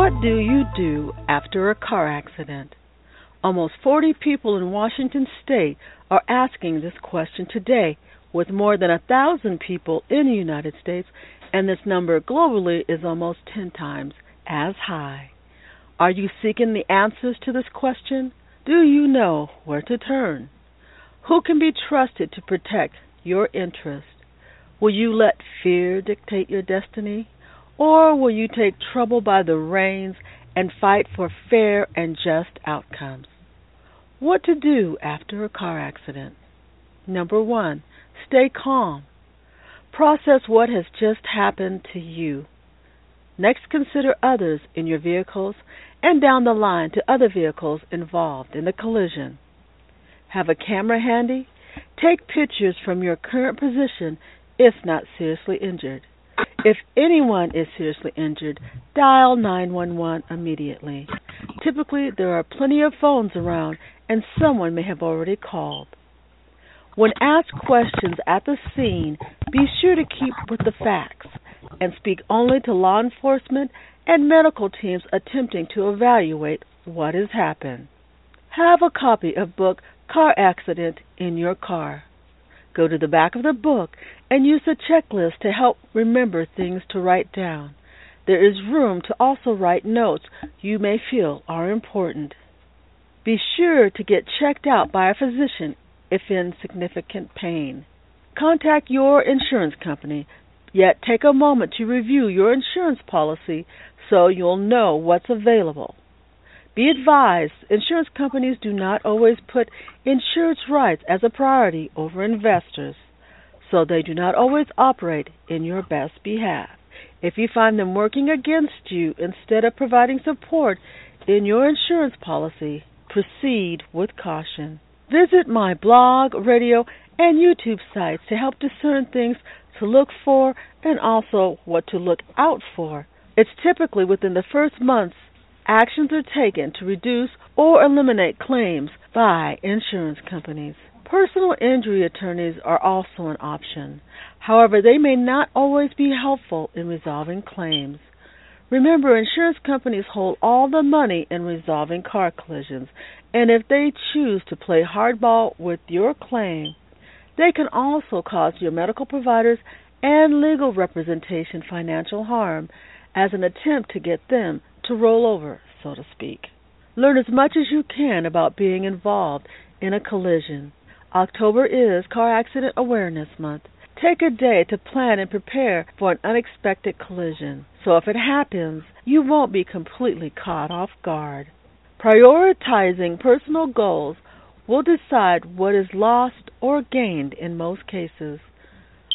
What do you do after a car accident? Almost 40 people in Washington state are asking this question today, with more than a thousand people in the United States, and this number globally is almost 10 times as high. Are you seeking the answers to this question? Do you know where to turn? Who can be trusted to protect your interests? Will you let fear dictate your destiny? Or will you take trouble by the reins and fight for fair and just outcomes? What to do after a car accident? Number one, stay calm. Process what has just happened to you. Next, consider others in your vehicles and down the line to other vehicles involved in the collision. Have a camera handy? Take pictures from your current position if not seriously injured. If anyone is seriously injured, dial 911 immediately. Typically, there are plenty of phones around and someone may have already called. When asked questions at the scene, be sure to keep with the facts and speak only to law enforcement and medical teams attempting to evaluate what has happened. Have a copy of book Car Accident in your car. Go to the back of the book and use a checklist to help remember things to write down. There is room to also write notes you may feel are important. Be sure to get checked out by a physician if in significant pain. Contact your insurance company, yet take a moment to review your insurance policy so you'll know what's available. Be advised, insurance companies do not always put insurance rights as a priority over investors, so they do not always operate in your best behalf. If you find them working against you instead of providing support in your insurance policy, proceed with caution. Visit my blog, radio, and YouTube sites to help discern things to look for and also what to look out for. It's typically within the first months actions are taken to reduce or eliminate claims by insurance companies. Personal injury attorneys are also an option. However, they may not always be helpful in resolving claims. Remember, insurance companies hold all the money in resolving car collisions, and if they choose to play hardball with your claim, they can also cause your medical providers and legal representation financial harm as an attempt to get them to roll over, so to speak. Learn as much as you can about being involved in a collision. October is Car Accident Awareness Month. Take a day to plan and prepare for an unexpected collision. So if it happens, you won't be completely caught off guard. Prioritizing personal goals will decide what is lost or gained in most cases.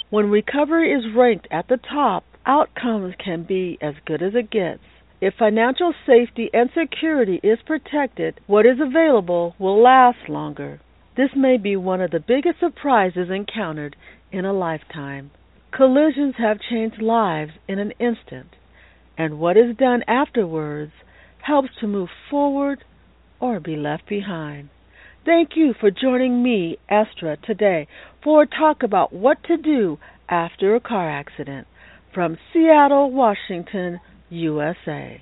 When recovery is ranked at the top, outcomes can be as good as it gets. If financial safety and security is protected, what is available will last longer. This may be one of the biggest surprises encountered in a lifetime. Collisions have changed lives in an instant, and what is done afterwards helps to move forward or be left behind. Thank you for joining me, Estra, today for a talk about what to do after a car accident from Seattle, Washington, USA.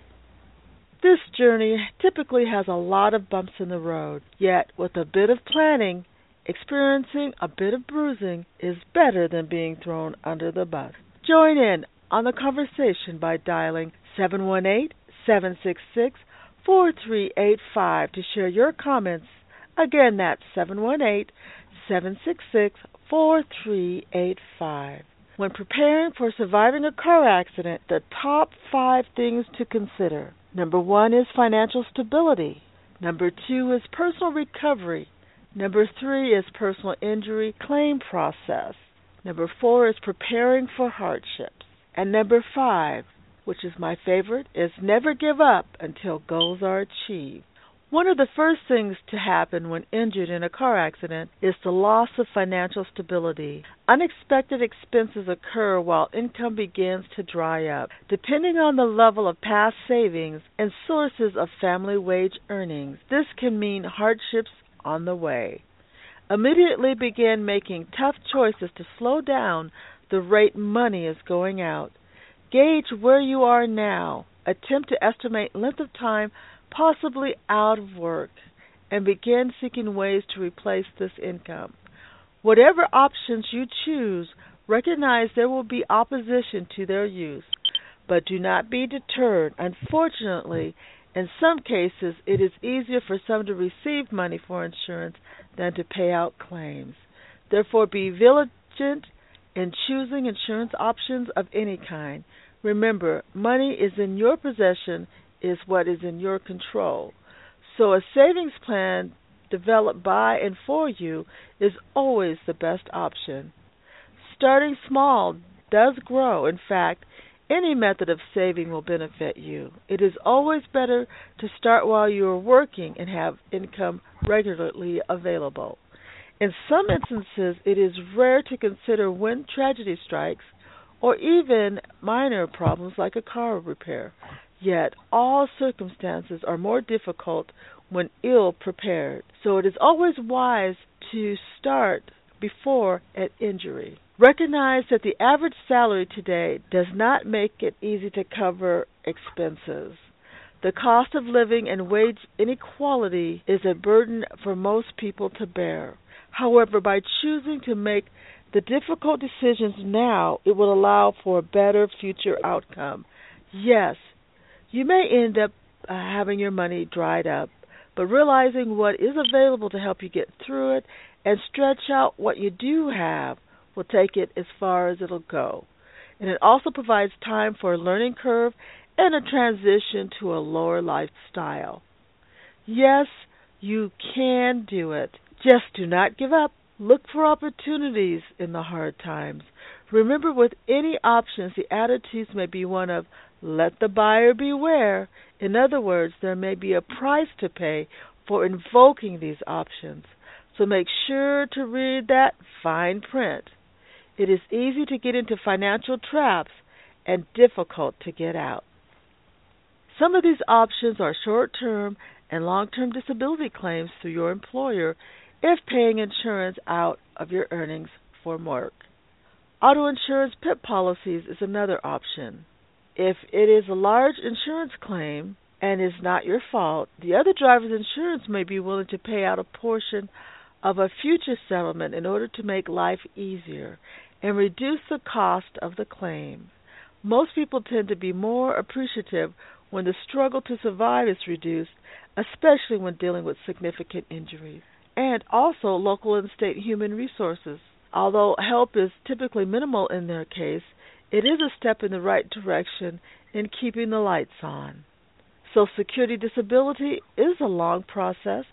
This journey typically has a lot of bumps in the road, yet, with a bit of planning, experiencing a bit of bruising is better than being thrown under the bus. Join in on the conversation by dialing 718 766 4385 to share your comments. Again, that's 718 766 4385. When preparing for surviving a car accident, the top five things to consider. Number one is financial stability. Number two is personal recovery. Number three is personal injury claim process. Number four is preparing for hardships. And number five, which is my favorite, is never give up until goals are achieved. One of the first things to happen when injured in a car accident is the loss of financial stability. Unexpected expenses occur while income begins to dry up. Depending on the level of past savings and sources of family wage earnings, this can mean hardships on the way. Immediately begin making tough choices to slow down the rate money is going out. Gauge where you are now attempt to estimate length of time possibly out of work and begin seeking ways to replace this income. Whatever options you choose, recognize there will be opposition to their use, but do not be deterred. Unfortunately, in some cases, it is easier for some to receive money for insurance than to pay out claims. Therefore, be vigilant in choosing insurance options of any kind. Remember, money is in your possession is what is in your control. So a savings plan developed by and for you is always the best option. Starting small does grow. In fact, any method of saving will benefit you. It is always better to start while you are working and have income regularly available. In some instances, it is rare to consider when tragedy strikes or even minor problems like a car repair. Yet, all circumstances are more difficult when ill prepared. So, it is always wise to start before an injury. Recognize that the average salary today does not make it easy to cover expenses. The cost of living and wage inequality is a burden for most people to bear. However, by choosing to make the difficult decisions now, it will allow for a better future outcome. Yes, you may end up uh, having your money dried up, but realizing what is available to help you get through it and stretch out what you do have will take it as far as it'll go. And it also provides time for a learning curve and a transition to a lower lifestyle. Yes, you can do it. Just do not give up. Look for opportunities in the hard times. Remember, with any options, the attitudes may be one of let the buyer beware. In other words, there may be a price to pay for invoking these options. So make sure to read that fine print. It is easy to get into financial traps and difficult to get out. Some of these options are short term and long term disability claims through your employer if paying insurance out of your earnings for work. Auto insurance PIP policies is another option. If it is a large insurance claim and is not your fault, the other driver's insurance may be willing to pay out a portion of a future settlement in order to make life easier and reduce the cost of the claim. Most people tend to be more appreciative when the struggle to survive is reduced, especially when dealing with significant injuries. And also local and state human resources. Although help is typically minimal in their case, it is a step in the right direction in keeping the lights on. Social Security disability is a long process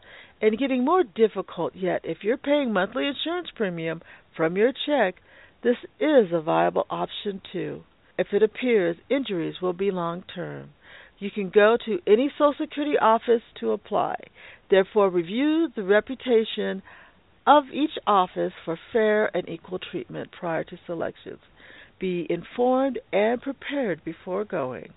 and getting more difficult, yet, if you're paying monthly insurance premium from your check, this is a viable option too. If it appears injuries will be long term, you can go to any Social Security office to apply. Therefore, review the reputation of each office for fair and equal treatment prior to selections. Be informed and prepared before going.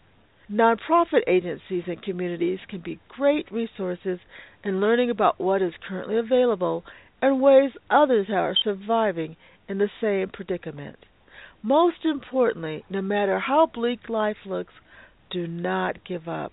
Nonprofit agencies and communities can be great resources in learning about what is currently available and ways others are surviving in the same predicament. Most importantly, no matter how bleak life looks, do not give up.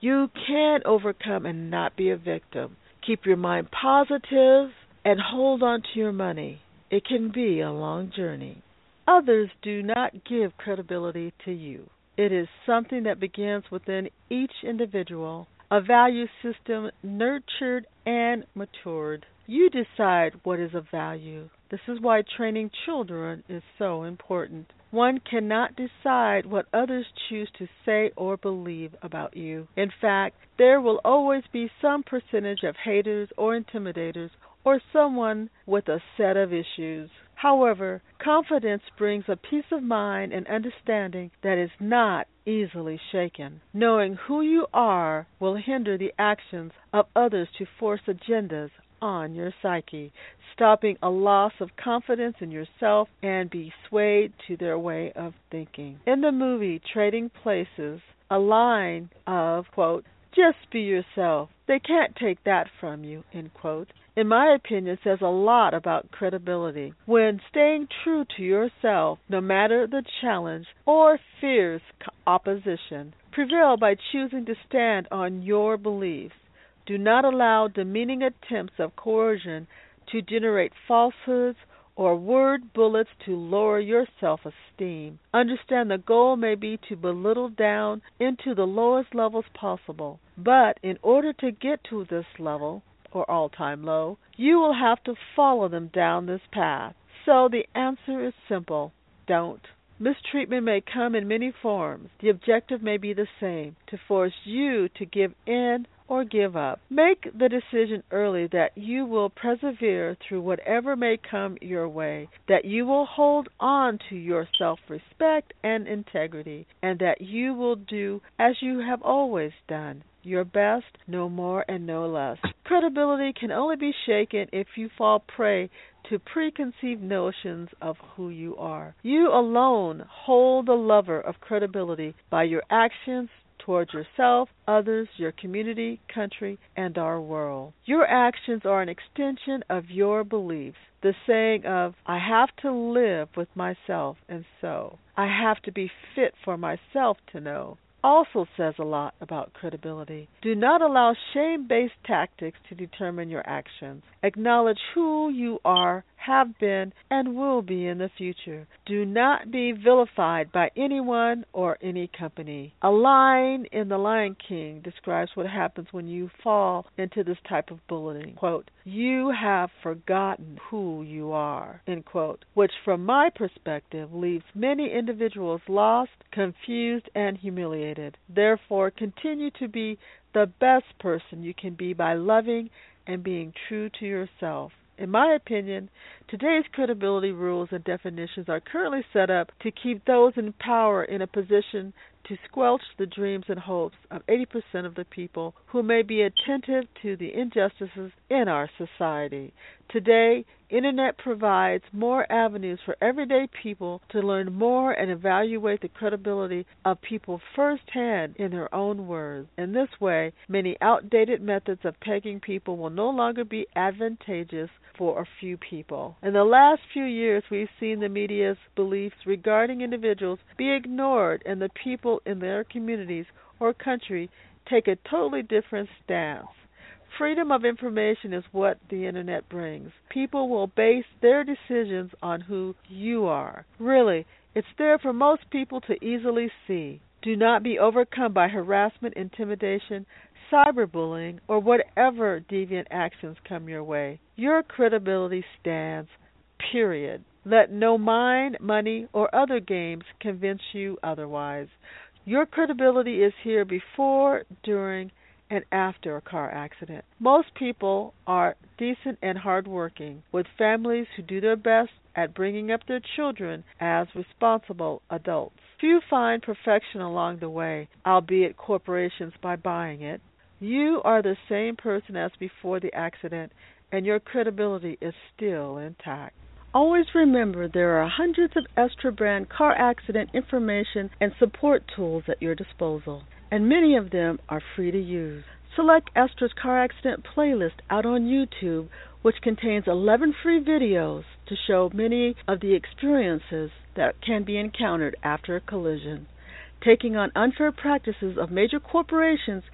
You can overcome and not be a victim. Keep your mind positive and hold on to your money. It can be a long journey. Others do not give credibility to you. It is something that begins within each individual, a value system nurtured and matured. You decide what is of value. This is why training children is so important. One cannot decide what others choose to say or believe about you. In fact, there will always be some percentage of haters or intimidators or someone with a set of issues. However, confidence brings a peace of mind and understanding that is not easily shaken. Knowing who you are will hinder the actions of others to force agendas on your psyche, stopping a loss of confidence in yourself and be swayed to their way of thinking. In the movie Trading Places, a line of, quote, just be yourself They can't take that from you, end quote. In my opinion, says a lot about credibility. When staying true to yourself, no matter the challenge or fierce opposition, prevail by choosing to stand on your beliefs. Do not allow demeaning attempts of coercion to generate falsehoods or word bullets to lower your self esteem. Understand the goal may be to belittle down into the lowest levels possible. But in order to get to this level, or all time low, you will have to follow them down this path. So the answer is simple don't. Mistreatment may come in many forms. The objective may be the same to force you to give in or give up. Make the decision early that you will persevere through whatever may come your way, that you will hold on to your self respect and integrity, and that you will do as you have always done. Your best, no more and no less. Credibility can only be shaken if you fall prey to preconceived notions of who you are. You alone hold the lever of credibility by your actions, towards yourself, others, your community, country, and our world. Your actions are an extension of your beliefs. The saying of, I have to live with myself, and so, I have to be fit for myself to know, also says a lot about credibility. Do not allow shame based tactics to determine your actions. Acknowledge who you are, have been, and will be in the future. Do not be vilified by anyone or any company. A line in The Lion King describes what happens when you fall into this type of bullying. Quote, You have forgotten who you are, end quote, which from my perspective leaves many individuals lost, confused, and humiliated. Therefore, continue to be the best person you can be by loving and being true to yourself. In my opinion, today's credibility rules and definitions are currently set up to keep those in power in a position to squelch the dreams and hopes of 80% of the people who may be attentive to the injustices in our society. Today, Internet provides more avenues for everyday people to learn more and evaluate the credibility of people firsthand in their own words. In this way, many outdated methods of pegging people will no longer be advantageous for a few people. In the last few years, we've seen the media's beliefs regarding individuals be ignored and the people in their communities or country take a totally different stance. Freedom of information is what the internet brings. People will base their decisions on who you are. Really, it's there for most people to easily see. Do not be overcome by harassment, intimidation, cyberbullying, or whatever deviant actions come your way. Your credibility stands, period. Let no mind, money, or other games convince you otherwise. Your credibility is here before, during, and after a car accident. Most people are decent and hardworking, with families who do their best at bringing up their children as responsible adults. Few find perfection along the way, albeit corporations by buying it. You are the same person as before the accident, and your credibility is still intact. Always remember there are hundreds of Estra brand car accident information and support tools at your disposal and many of them are free to use. Select Estra's car accident playlist out on YouTube, which contains 11 free videos to show many of the experiences that can be encountered after a collision. Taking on unfair practices of major corporations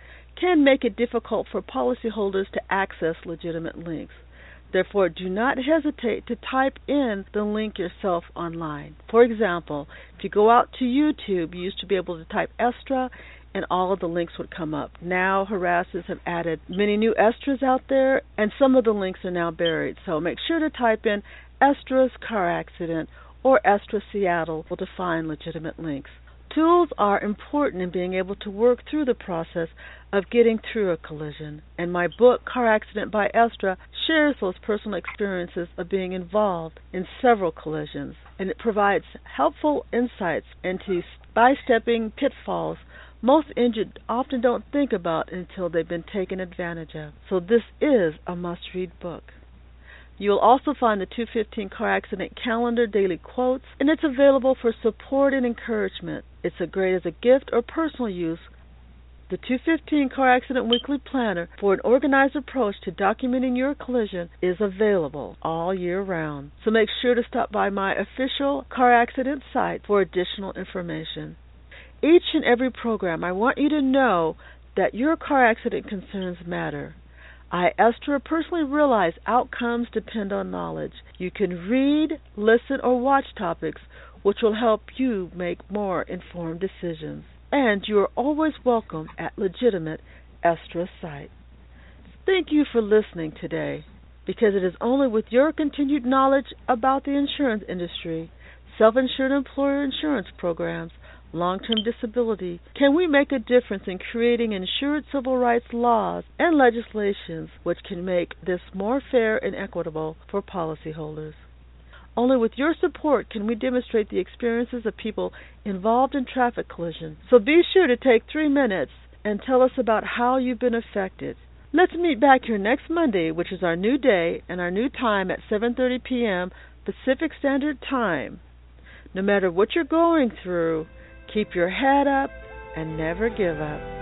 can make it difficult for policyholders to access legitimate links. Therefore, do not hesitate to type in the link yourself online. For example, if you go out to YouTube, you used to be able to type Estra and all of the links would come up. Now harassers have added many new Estras out there, and some of the links are now buried. So make sure to type in Estra's car accident or Estra Seattle to find legitimate links. Tools are important in being able to work through the process of getting through a collision, and my book, Car Accident by Estra, shares those personal experiences of being involved in several collisions, and it provides helpful insights into by stepping pitfalls most injured often don't think about until they've been taken advantage of. So this is a must read book. You'll also find the 215 car accident calendar daily quotes, and it's available for support and encouragement. It's a great as a gift or personal use. The 215 Car Accident Weekly Planner for an organized approach to documenting your collision is available all year round. So make sure to stop by my official car accident site for additional information. Each and every program, I want you to know that your car accident concerns matter. I, Estra, personally realize outcomes depend on knowledge. You can read, listen, or watch topics which will help you make more informed decisions. And you are always welcome at legitimate Estra site. Thank you for listening today, because it is only with your continued knowledge about the insurance industry, self-insured employer insurance programs, long-term disability can we make a difference in creating insured civil rights laws and legislations which can make this more fair and equitable for policyholders. Only with your support can we demonstrate the experiences of people involved in traffic collisions. So be sure to take three minutes and tell us about how you've been affected. Let's meet back here next Monday, which is our new day and our new time at 7:30 p.m. Pacific Standard Time. No matter what you're going through, keep your head up and never give up.